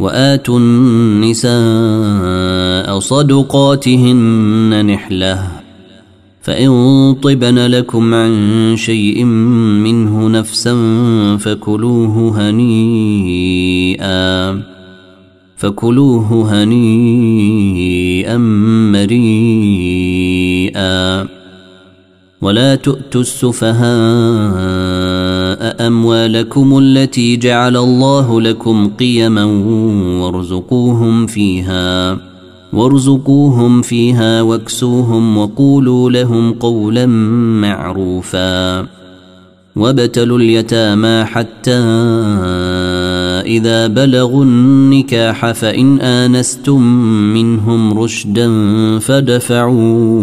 وآتوا النساء صدقاتهن نحلة فإن طبن لكم عن شيء منه نفسا فكلوه هنيئا فكلوه هنيئا مريئا ولا تؤتوا السفهاء أموالكم التي جعل الله لكم قيما وارزقوهم فيها وارزقوهم فيها واكسوهم وقولوا لهم قولا معروفا. وابتلوا اليتامى حتى إذا بلغوا النكاح فإن آنستم منهم رشدا فدفعوا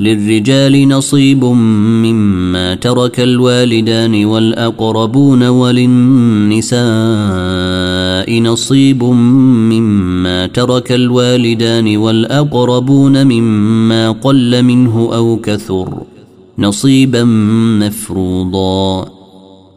للرجال نصيب مما ترك الوالدان والأقربون وللنساء نصيب مما ترك الوالدان والأقربون مما قل منه أو كثر نصيبا مفروضا.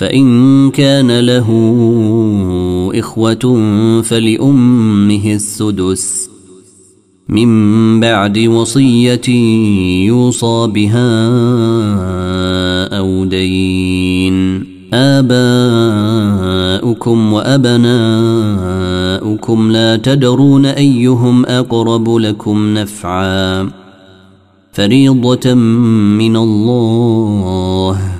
فإن كان له إخوة فلأمه السدس. من بعد وصية يوصى بها أو دين. آباؤكم وأبناؤكم لا تدرون أيهم أقرب لكم نفعا. فريضة من الله.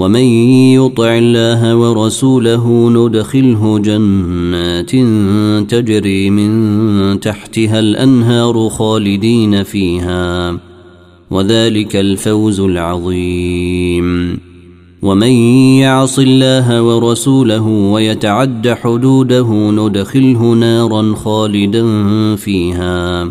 ومن يطع الله ورسوله ندخله جنات تجري من تحتها الأنهار خالدين فيها وذلك الفوز العظيم. ومن يعص الله ورسوله ويتعد حدوده ندخله نارا خالدا فيها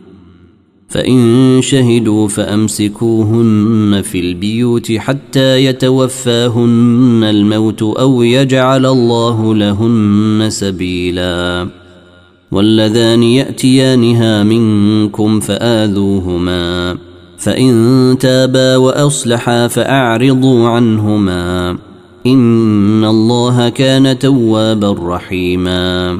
فإن شهدوا فأمسكوهن في البيوت حتى يتوفاهن الموت أو يجعل الله لهن سبيلا. واللذان يأتيانها منكم فآذوهما فإن تابا وأصلحا فأعرضوا عنهما. إن الله كان توابا رحيما.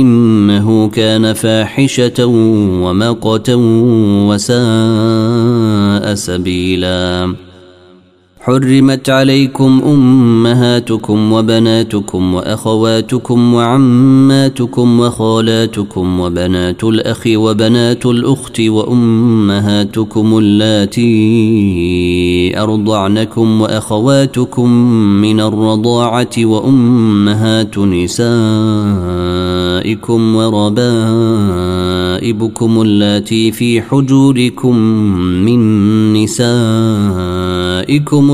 إنه كان فاحشة ومقتا وساء سبيلا. حرمت عليكم أمهاتكم وبناتكم وأخواتكم وعماتكم وخالاتكم وبنات الأخ وبنات الأخت وأمهاتكم اللاتي أرضعنكم وأخواتكم من الرضاعة وأمهات نسائكم وربائبكم اللاتي في حجوركم من نسائكم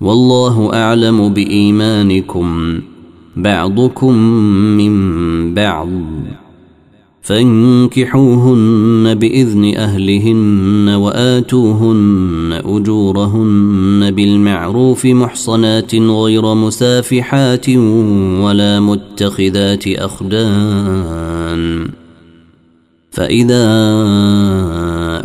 والله أعلم بإيمانكم. بعضكم من بعض. فانكحوهن بإذن أهلهن وآتوهن أجورهن بالمعروف محصنات غير مسافحات ولا متخذات أخدان. فإذا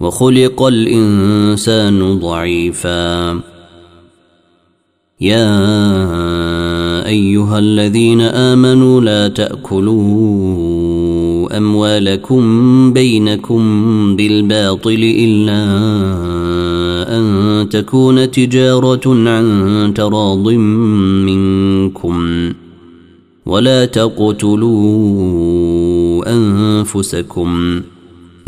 وخلق الإنسان ضعيفا. يا أيها الذين آمنوا لا تأكلوا أموالكم بينكم بالباطل إلا أن تكون تجارة عن تراض منكم. ولا تقتلوا أنفسكم.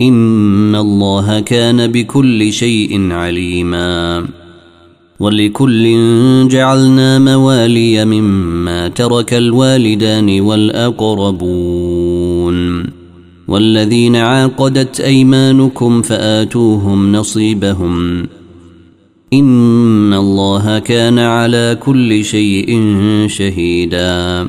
ان الله كان بكل شيء عليما ولكل جعلنا موالي مما ترك الوالدان والاقربون والذين عاقدت ايمانكم فاتوهم نصيبهم ان الله كان على كل شيء شهيدا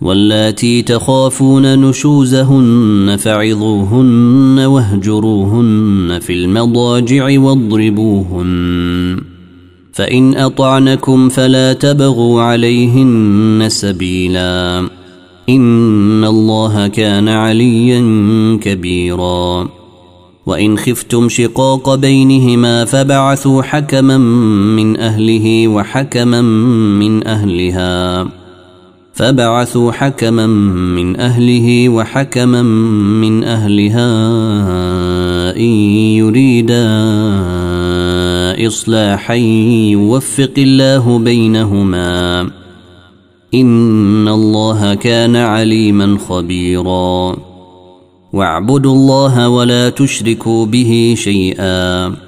واللاتي تخافون نشوزهن فعظوهن واهجروهن في المضاجع واضربوهن. فإن أطعنكم فلا تبغوا عليهن سبيلا. إن الله كان عليا كبيرا. وإن خفتم شقاق بينهما فبعثوا حكما من أهله وحكما من أهلها. فبعثوا حكما من أهله وحكما من أهلها إن يريدا إصلاحا يوفق الله بينهما. إن الله كان عليما خبيرا. واعبدوا الله ولا تشركوا به شيئا.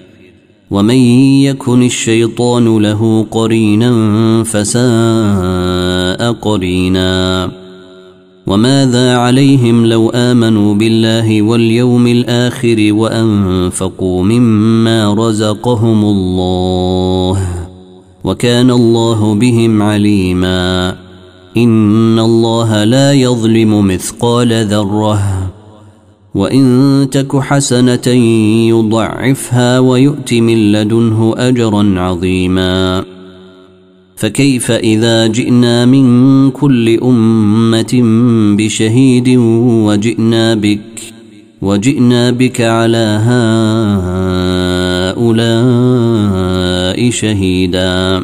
ومن يكن الشيطان له قرينا فساء قرينا. وماذا عليهم لو آمنوا بالله واليوم الآخر وأنفقوا مما رزقهم الله وكان الله بهم عليما. إن الله لا يظلم مثقال ذرة وان تك حسنه يضعفها ويؤت من لدنه اجرا عظيما فكيف اذا جئنا من كل امه بشهيد وجئنا بك وجئنا بك على هؤلاء شهيدا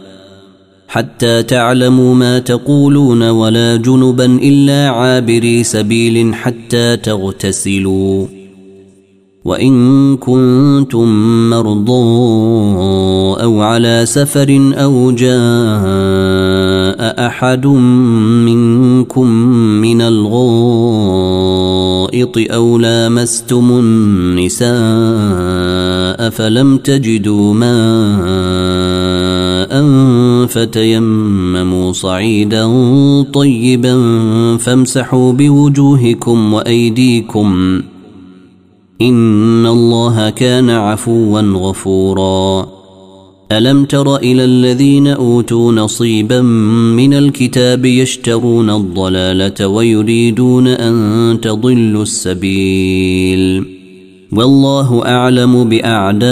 حتى تعلموا ما تقولون ولا جنبا إلا عابري سبيل حتى تغتسلوا. وإن كنتم مرضى أو على سفر أو جاء أحد منكم من الغائط أو لامستم النساء فلم تجدوا ماء فتيمموا صعيدا طيبا فامسحوا بوجوهكم وأيديكم إن الله كان عفوا غفورا. ألم تر إلى الذين أوتوا نصيبا من الكتاب يشترون الضلالة ويريدون أن تضلوا السبيل؟ والله أعلم بأعدائكم.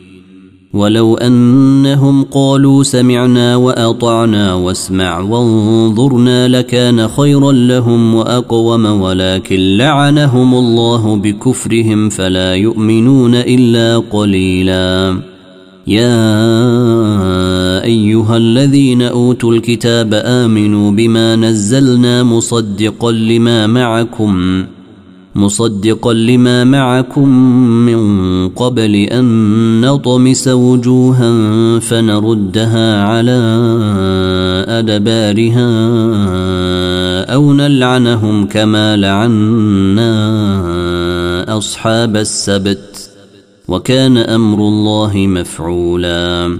ولو أنهم قالوا سمعنا وأطعنا واسمع وانظرنا لكان خيرا لهم وأقوم ولكن لعنهم الله بكفرهم فلا يؤمنون إلا قليلا. يا أيها الذين أوتوا الكتاب آمنوا بما نزلنا مصدقا لما معكم. مصدقا لما معكم من قبل أن نطمس وجوها فنردها على أدبارها أو نلعنهم كما لعنا أصحاب السبت وكان أمر الله مفعولا.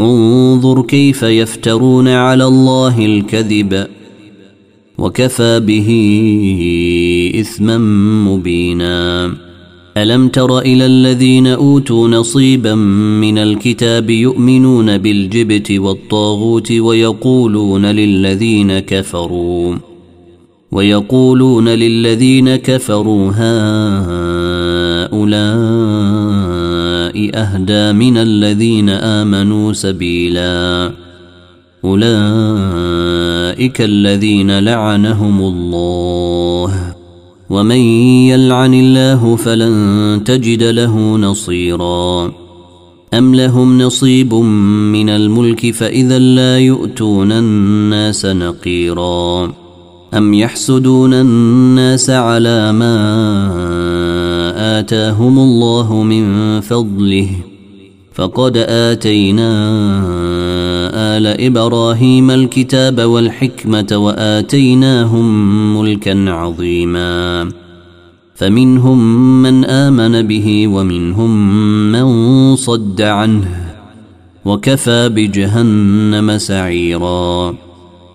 انظر كيف يفترون على الله الكذب وكفى به إثما مبينا. ألم تر إلى الذين أوتوا نصيبا من الكتاب يؤمنون بالجبت والطاغوت ويقولون للذين كفروا ويقولون للذين كفروا هؤلاء أهدى من الذين آمنوا سبيلا. أولئك الذين لعنهم الله. ومن يلعن الله فلن تجد له نصيرا. أم لهم نصيب من الملك فإذا لا يؤتون الناس نقيرا. أم يحسدون الناس على ما آتاهم الله من فضله فقد آتينا آل إبراهيم الكتاب والحكمة وآتيناهم ملكا عظيما. فمنهم من آمن به ومنهم من صد عنه وكفى بجهنم سعيراً.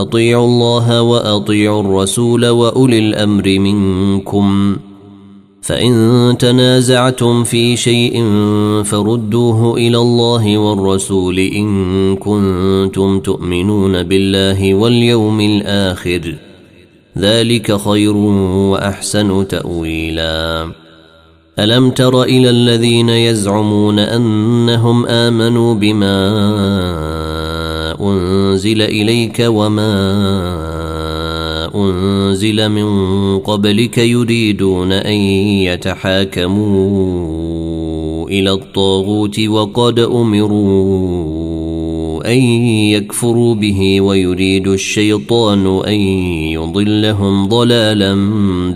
أطيعوا الله وأطيعوا الرسول وأولي الأمر منكم. فإن تنازعتم في شيء فردوه إلى الله والرسول إن كنتم تؤمنون بالله واليوم الآخر. ذلك خير وأحسن تأويلا. ألم تر إلى الذين يزعمون أنهم آمنوا بما أنزل إليك وما أنزل من قبلك يريدون أن يتحاكموا إلى الطاغوت وقد أمروا أن يكفروا به ويريد الشيطان أن يضلهم ضلالا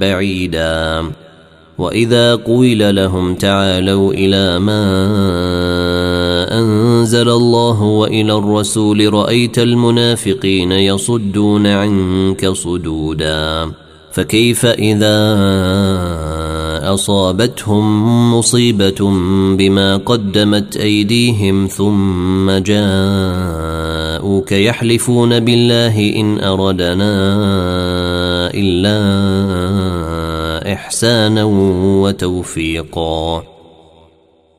بعيدا. وإذا قيل لهم تعالوا إلى ما أنزل الله وإلى الرسول رأيت المنافقين يصدون عنك صدودا فكيف إذا أصابتهم مصيبة بما قدمت أيديهم ثم جاءوك يحلفون بالله إن أردنا إلا إحسانا وتوفيقا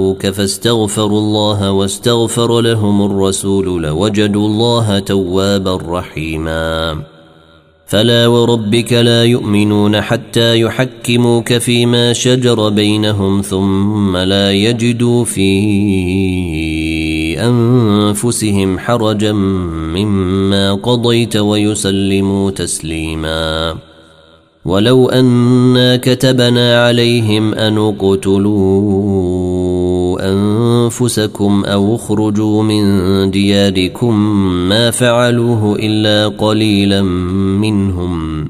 جاءوك فاستغفروا الله واستغفر لهم الرسول لوجدوا الله توابا رحيما. فلا وربك لا يؤمنون حتى يحكموك فيما شجر بينهم ثم لا يجدوا في أنفسهم حرجا مما قضيت ويسلموا تسليما. ولو أنا كتبنا عليهم أن اقتلوا أنفسكم أو اخرجوا من دياركم ما فعلوه إلا قليلا منهم.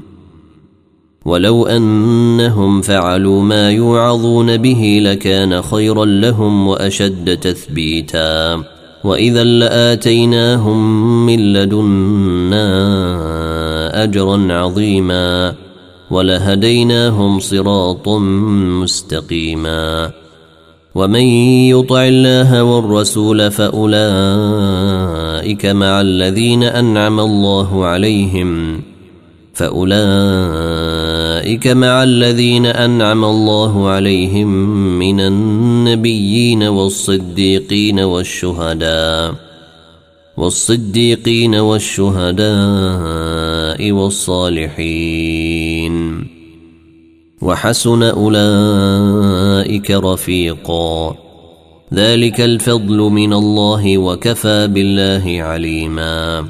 ولو أنهم فعلوا ما يوعظون به لكان خيرا لهم وأشد تثبيتا. وإذا لآتيناهم من لدنا أجرا عظيما. ولهديناهم صراطا مستقيما. ومن يطع الله والرسول فأولئك مع الذين أنعم الله عليهم فأولئك مع الذين أنعم الله عليهم من النبيين والصديقين والشهداء والصديقين والشهداء والصالحين وحسن أولئك رفيقا. ذلك الفضل من الله وكفى بالله عليما.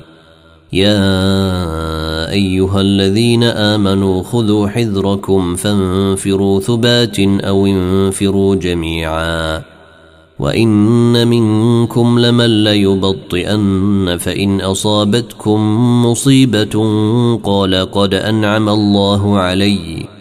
يا أيها الذين آمنوا خذوا حذركم فانفروا ثبات أو انفروا جميعا. وإن منكم لمن ليبطئن فإن أصابتكم مصيبة قال قد أنعم الله علي.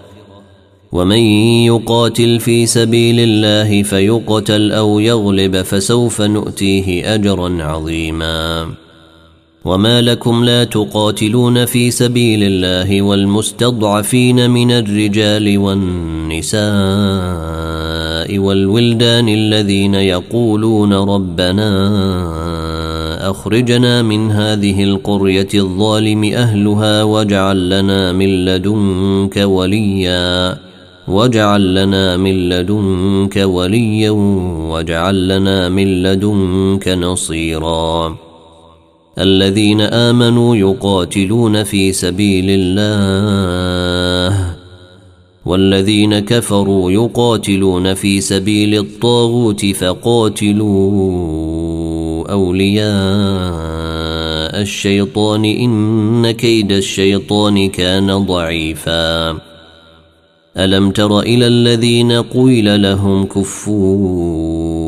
ومن يقاتل في سبيل الله فيقتل أو يغلب فسوف نؤتيه أجرا عظيما. وما لكم لا تقاتلون في سبيل الله والمستضعفين من الرجال والنساء والولدان الذين يقولون ربنا أخرجنا من هذه القرية الظالم أهلها واجعل لنا من لدنك وليا. واجعل لنا من لدنك وليا واجعل لنا من لدنك نصيرا. الذين آمنوا يقاتلون في سبيل الله والذين كفروا يقاتلون في سبيل الطاغوت فقاتلوا أولياء الشيطان إن كيد الشيطان كان ضعيفا. ألم تر إلى الذين قيل لهم كفوا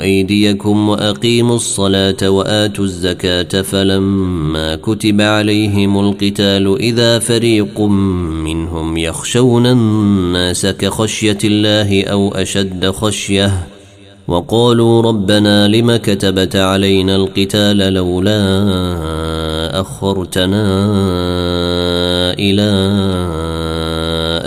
أيديكم وأقيموا الصلاة وآتوا الزكاة فلما كتب عليهم القتال إذا فريق منهم يخشون الناس كخشية الله أو أشد خشية وقالوا ربنا لم كتبت علينا القتال لولا أخرتنا إلى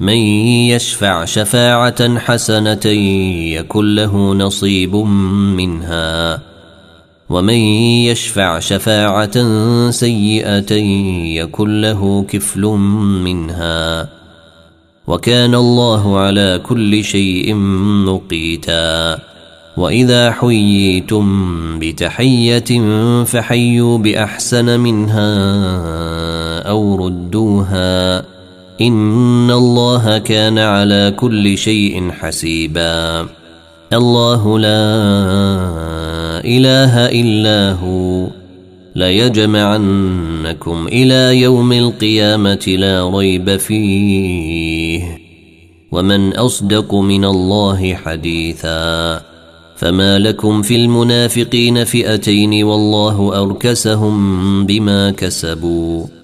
من يشفع شفاعة حسنة يكن له نصيب منها. ومن يشفع شفاعة سيئة يكن له كفل منها. وكان الله على كل شيء مقيتا. وإذا حييتم بتحية فحيوا بأحسن منها أو ردوها. إن الله كان على كل شيء حسيبا. الله لا إله إلا هو. ليجمعنكم إلى يوم القيامة لا ريب فيه. ومن أصدق من الله حديثا. فما لكم في المنافقين فئتين والله أركسهم بما كسبوا.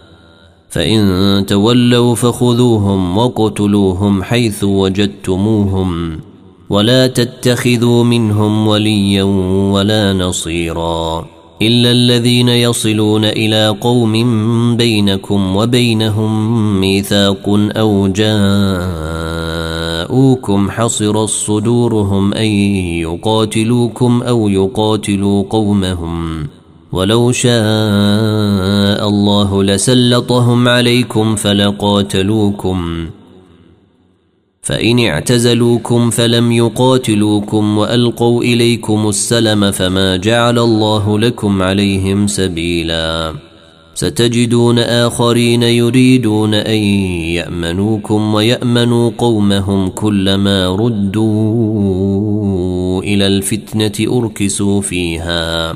فإن تولوا فخذوهم وقتلوهم حيث وجدتموهم ولا تتخذوا منهم وليا ولا نصيرا إلا الذين يصلون إلى قوم بينكم وبينهم ميثاق أو جاءوكم حصر صدورهم أن يقاتلوكم أو يقاتلوا قومهم ولو شاء الله لسلطهم عليكم فلقاتلوكم. فإن اعتزلوكم فلم يقاتلوكم وألقوا إليكم السلم فما جعل الله لكم عليهم سبيلا. ستجدون آخرين يريدون أن يأمنوكم ويأمنوا قومهم كلما ردوا إلى الفتنة أركسوا فيها.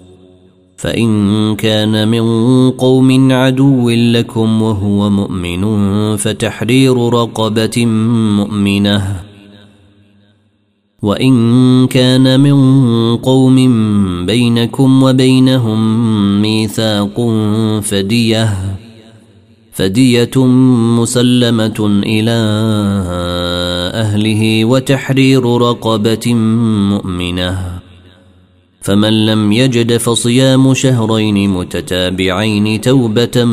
فإن كان من قوم عدو لكم وهو مؤمن فتحرير رقبة مؤمنة. وإن كان من قوم بينكم وبينهم ميثاق فدية فدية مسلمة إلى أهله وتحرير رقبة مؤمنة. فمن لم يجد فصيام شهرين متتابعين توبة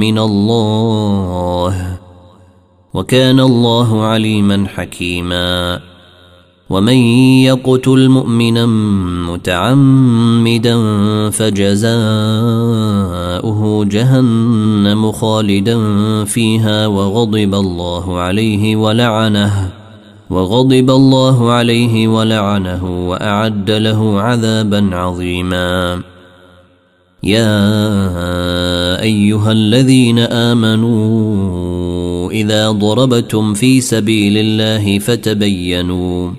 من الله وكان الله عليما حكيما. ومن يقتل مؤمنا متعمدا فجزاؤه جهنم خالدا فيها وغضب الله عليه ولعنه. وغضب الله عليه ولعنه وأعد له عذابا عظيما. يا أيها الذين آمنوا إذا ضربتم في سبيل الله فتبينوا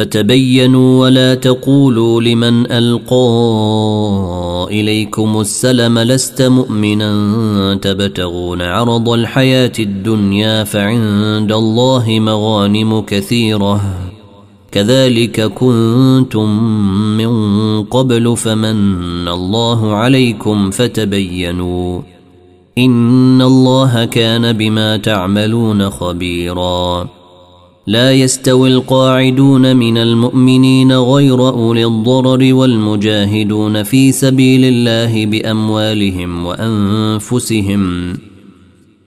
فتبينوا ولا تقولوا لمن ألقى إليكم السلم لست مؤمنا تبتغون عرض الحياة الدنيا فعند الله مغانم كثيرة. كذلك كنتم من قبل فمن الله عليكم فتبينوا. إن الله كان بما تعملون خبيرا. لا يستوي القاعدون من المؤمنين غير أولي الضرر والمجاهدون في سبيل الله بأموالهم وأنفسهم.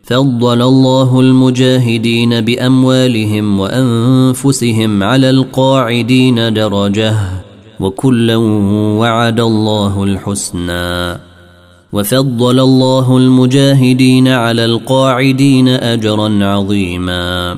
فضل الله المجاهدين بأموالهم وأنفسهم على القاعدين درجة وكلا وعد الله الحسنى. وفضل الله المجاهدين على القاعدين أجرا عظيما.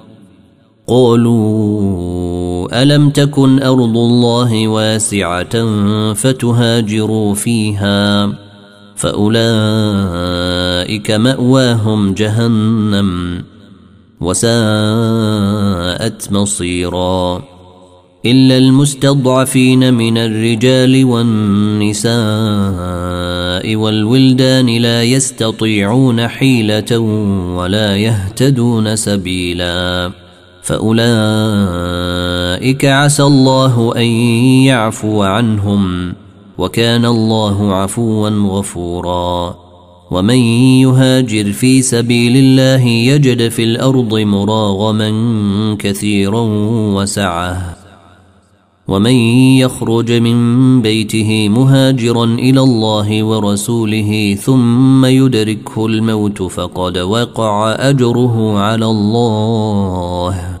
قالوا ألم تكن أرض الله واسعة فتهاجروا فيها؟ فأولئك مأواهم جهنم وساءت مصيرا. إلا المستضعفين من الرجال والنساء والولدان لا يستطيعون حيلة ولا يهتدون سبيلا. فأولئك عسى الله أن يعفو عنهم وكان الله عفوا غفورا. ومن يهاجر في سبيل الله يجد في الأرض مراغما كثيرا وسعة. ومن يخرج من بيته مهاجرا إلى الله ورسوله ثم يدركه الموت فقد وقع أجره على الله.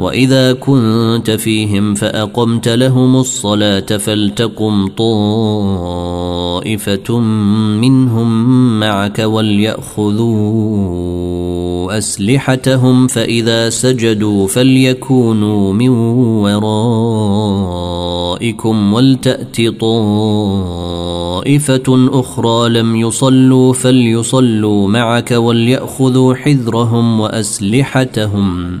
وإذا كنت فيهم فأقمت لهم الصلاة فلتقم طائفة منهم معك وليأخذوا أسلحتهم فإذا سجدوا فليكونوا من ورائكم ولتأت طائفة أخرى لم يصلوا فليصلوا معك وليأخذوا حذرهم وأسلحتهم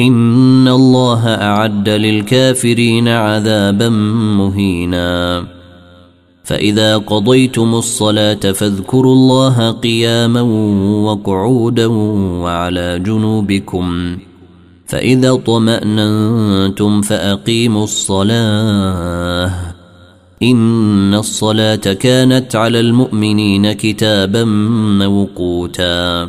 ان الله اعد للكافرين عذابا مهينا. فاذا قضيتم الصلاه فاذكروا الله قياما وقعودا وعلى جنوبكم. فاذا طماننتم فاقيموا الصلاه. ان الصلاه كانت على المؤمنين كتابا موقوتا.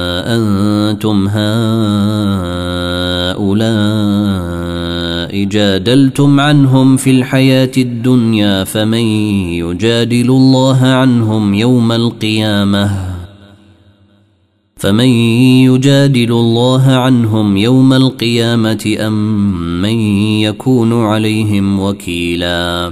أنتم هؤلاء جادلتم عنهم في الحياة الدنيا فمن يجادل الله عنهم يوم القيامة فمن يجادل الله عنهم يوم القيامة أم من يكون عليهم وكيلا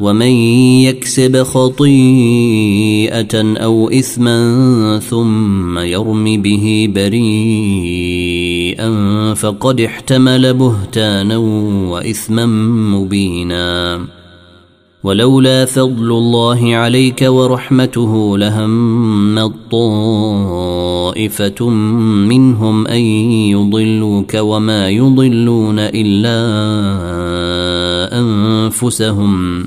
ومن يكسب خطيئة أو إثما ثم يرم به بريئا فقد احتمل بهتانا وإثما مبينا. ولولا فضل الله عليك ورحمته لهم طائفه منهم أن يضلوك وما يضلون إلا أنفسهم.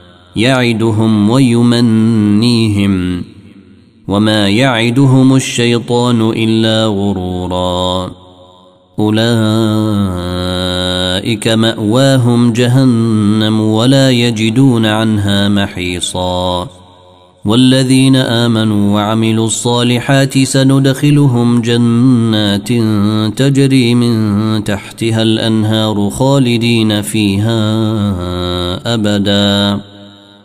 يعدهم ويمنيهم وما يعدهم الشيطان إلا غرورا. أولئك مأواهم جهنم ولا يجدون عنها محيصا. والذين آمنوا وعملوا الصالحات سندخلهم جنات تجري من تحتها الأنهار خالدين فيها أبدا.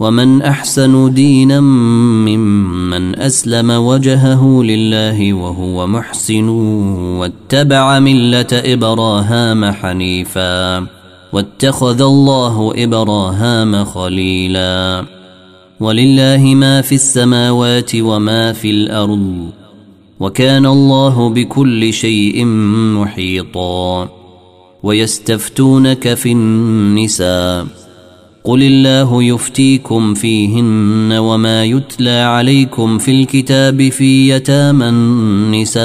ومن احسن دينا ممن اسلم وجهه لله وهو محسن واتبع مله ابراهام حنيفا واتخذ الله ابراهام خليلا ولله ما في السماوات وما في الأرض وكان الله بكل شيء محيطا ويستفتونك في النساء قل الله يفتيكم فيهن وما يتلى عليكم في الكتاب في يتامى النساء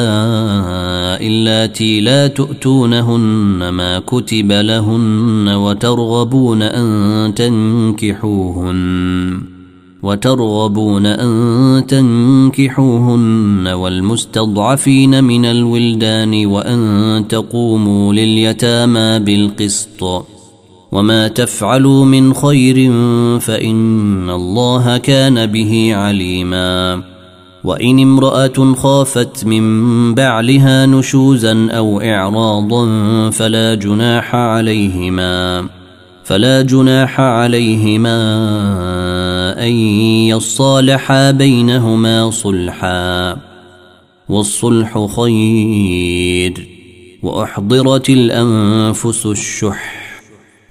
اللاتي لا تؤتونهن ما كتب لهن وترغبون ان تنكحوهن وترغبون ان تنكحوهن والمستضعفين من الولدان وان تقوموا لليتامى بالقسط وما تفعلوا من خير فان الله كان به عليما وان امراه خافت من بعلها نشوزا أو اعراضا فلا جناح عليهما فلا جناح عليهما ان يصالحا بينهما صلحا والصلح خير واحضرت الانفس الشح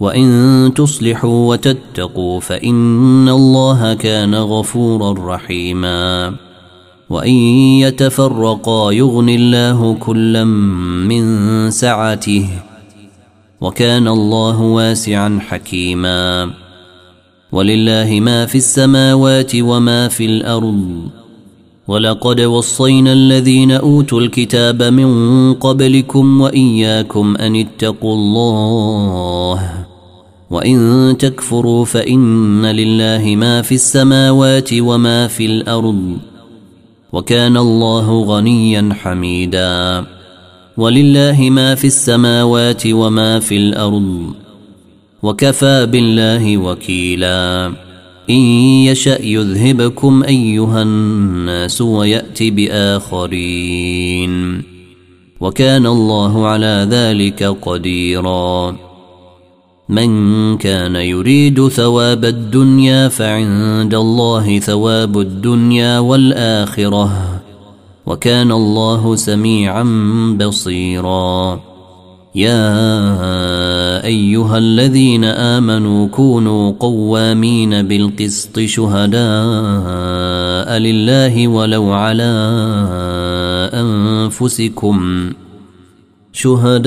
وان تصلحوا وتتقوا فان الله كان غفورا رحيما وان يتفرقا يغني الله كلا من سعته وكان الله واسعا حكيما ولله ما في السماوات وما في الأرض ولقد وصينا الذين اوتوا الكتاب من قبلكم واياكم ان اتقوا الله وان تكفروا فان لله ما في السماوات وما في الأرض وكان الله غنيا حميدا ولله ما في السماوات وما في الأرض وكفى بالله وكيلا ان يشا يذهبكم ايها الناس ويات باخرين وكان الله على ذلك قديرا من كان يريد ثواب الدنيا فعند الله ثواب الدنيا والآخرة. وكان الله سميعا بصيرا. يا أيها الذين آمنوا كونوا قوامين بالقسط شهداء لله ولو على أنفسكم. شهداء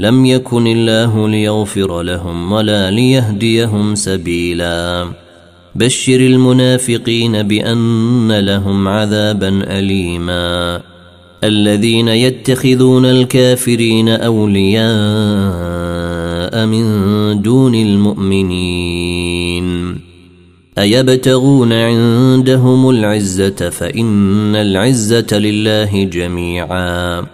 لم يكن الله ليغفر لهم ولا ليهديهم سبيلا. بشر المنافقين بأن لهم عذابا اليما. الذين يتخذون الكافرين أولياء من دون المؤمنين. أيبتغون عندهم العزة فإن العزة لله جميعا.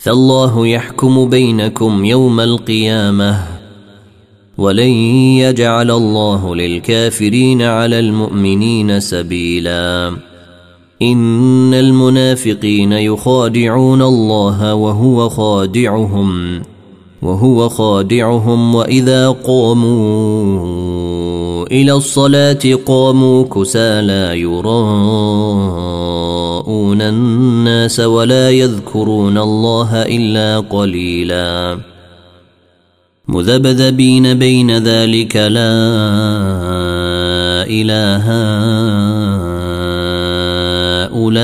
فالله يحكم بينكم يوم القيامة ولن يجعل الله للكافرين على المؤمنين سبيلا. إن المنافقين يخادعون الله وهو خادعهم وهو خادعهم وإذا قاموا إلى الصلاة قاموا كسالى يراءون الناس ولا يذكرون الله إلا قليلا. مذبذبين بين ذلك لا إله هؤلاء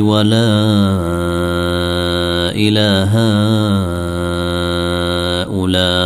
ولا إله هؤلاء.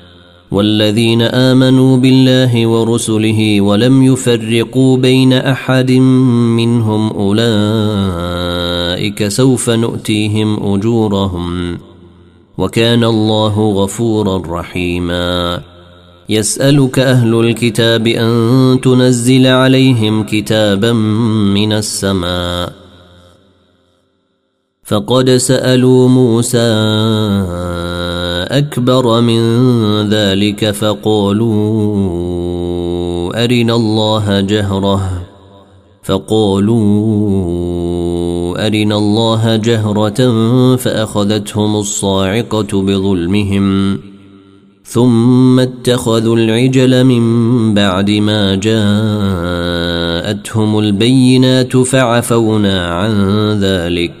والذين آمنوا بالله ورسله ولم يفرقوا بين أحد منهم أولئك سوف نؤتيهم أجورهم وكان الله غفورا رحيما. يسألك أهل الكتاب أن تنزل عليهم كتابا من السماء. فقد سألوا موسى أكبر من ذلك فقالوا أرنا الله جهرة. فقالوا أرنا الله جهرة فأخذتهم الصاعقة بظلمهم. ثم اتخذوا العجل من بعد ما جاءتهم البينات فعفونا عن ذلك.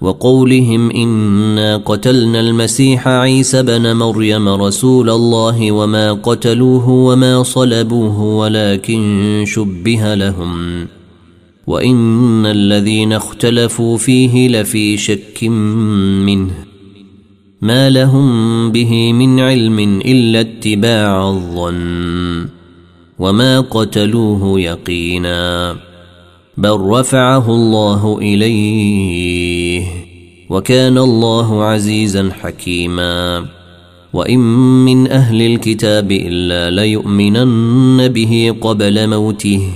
وقولهم إنا قتلنا المسيح عيسى بن مريم رسول الله وما قتلوه وما صلبوه ولكن شبه لهم. وإن الذين اختلفوا فيه لفي شك منه. ما لهم به من علم إلا اتباع الظن. وما قتلوه يقينا. بل رفعه الله اليه وكان الله عزيزا حكيما وان من أهل الكتاب الا ليؤمنن به قبل موته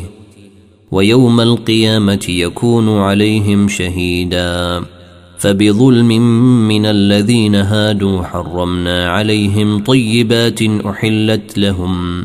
ويوم القيامه يكون عليهم شهيدا فبظلم من الذين هادوا حرمنا عليهم طيبات احلت لهم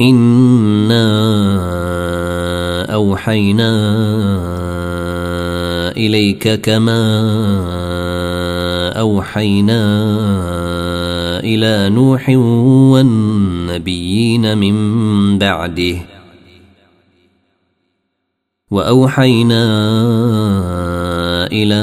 انا اوحينا اليك كما اوحينا إلى نوح والنبيين من بعده واوحينا إلى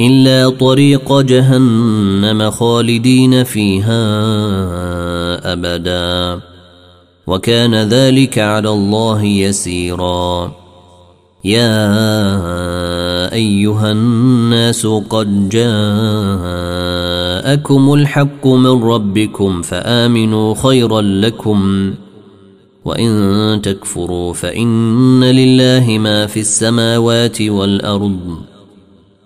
إلا طريق جهنم خالدين فيها أبدا. وكان ذلك على الله يسيرا. يا أيها الناس قد جاءكم الحق من ربكم فآمنوا خيرا لكم. وإن تكفروا فإن لله ما في السماوات والأرض.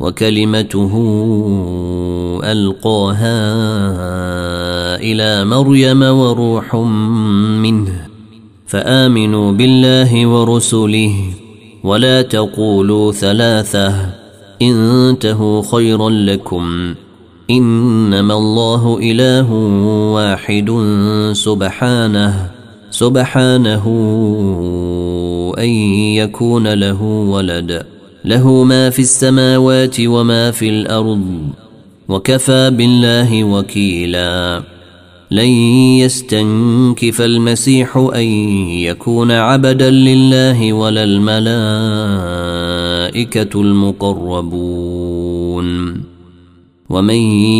وكلمته ألقاها إلى مريم وروح منه فآمنوا بالله ورسله ولا تقولوا ثلاثة انتهوا خيرا لكم إنما الله إله واحد سبحانه سبحانه أن يكون له ولد. له ما في السماوات وما في الأرض وكفى بالله وكيلا. لن يستنكف المسيح أن يكون عبدا لله ولا الملائكة المقربون. ومن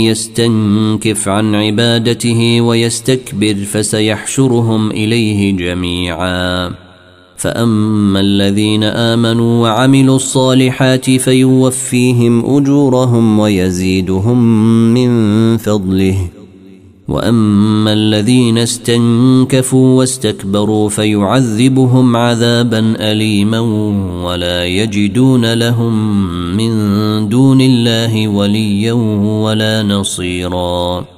يستنكف عن عبادته ويستكبر فسيحشرهم إليه جميعا. فاما الذين امنوا وعملوا الصالحات فيوفيهم اجورهم ويزيدهم من فضله واما الذين استنكفوا واستكبروا فيعذبهم عذابا اليما ولا يجدون لهم من دون الله وليا ولا نصيرا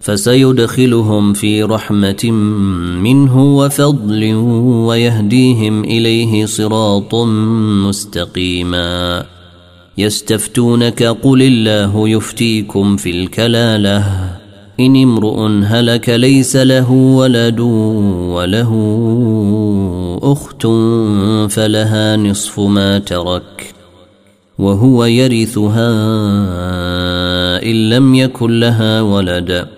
فسيدخلهم في رحمة منه وفضل ويهديهم إليه صراطا مستقيما. يستفتونك قل الله يفتيكم في الكلالة. إن امرؤ هلك ليس له ولد وله أخت فلها نصف ما ترك. وهو يرثها إن لم يكن لها ولد.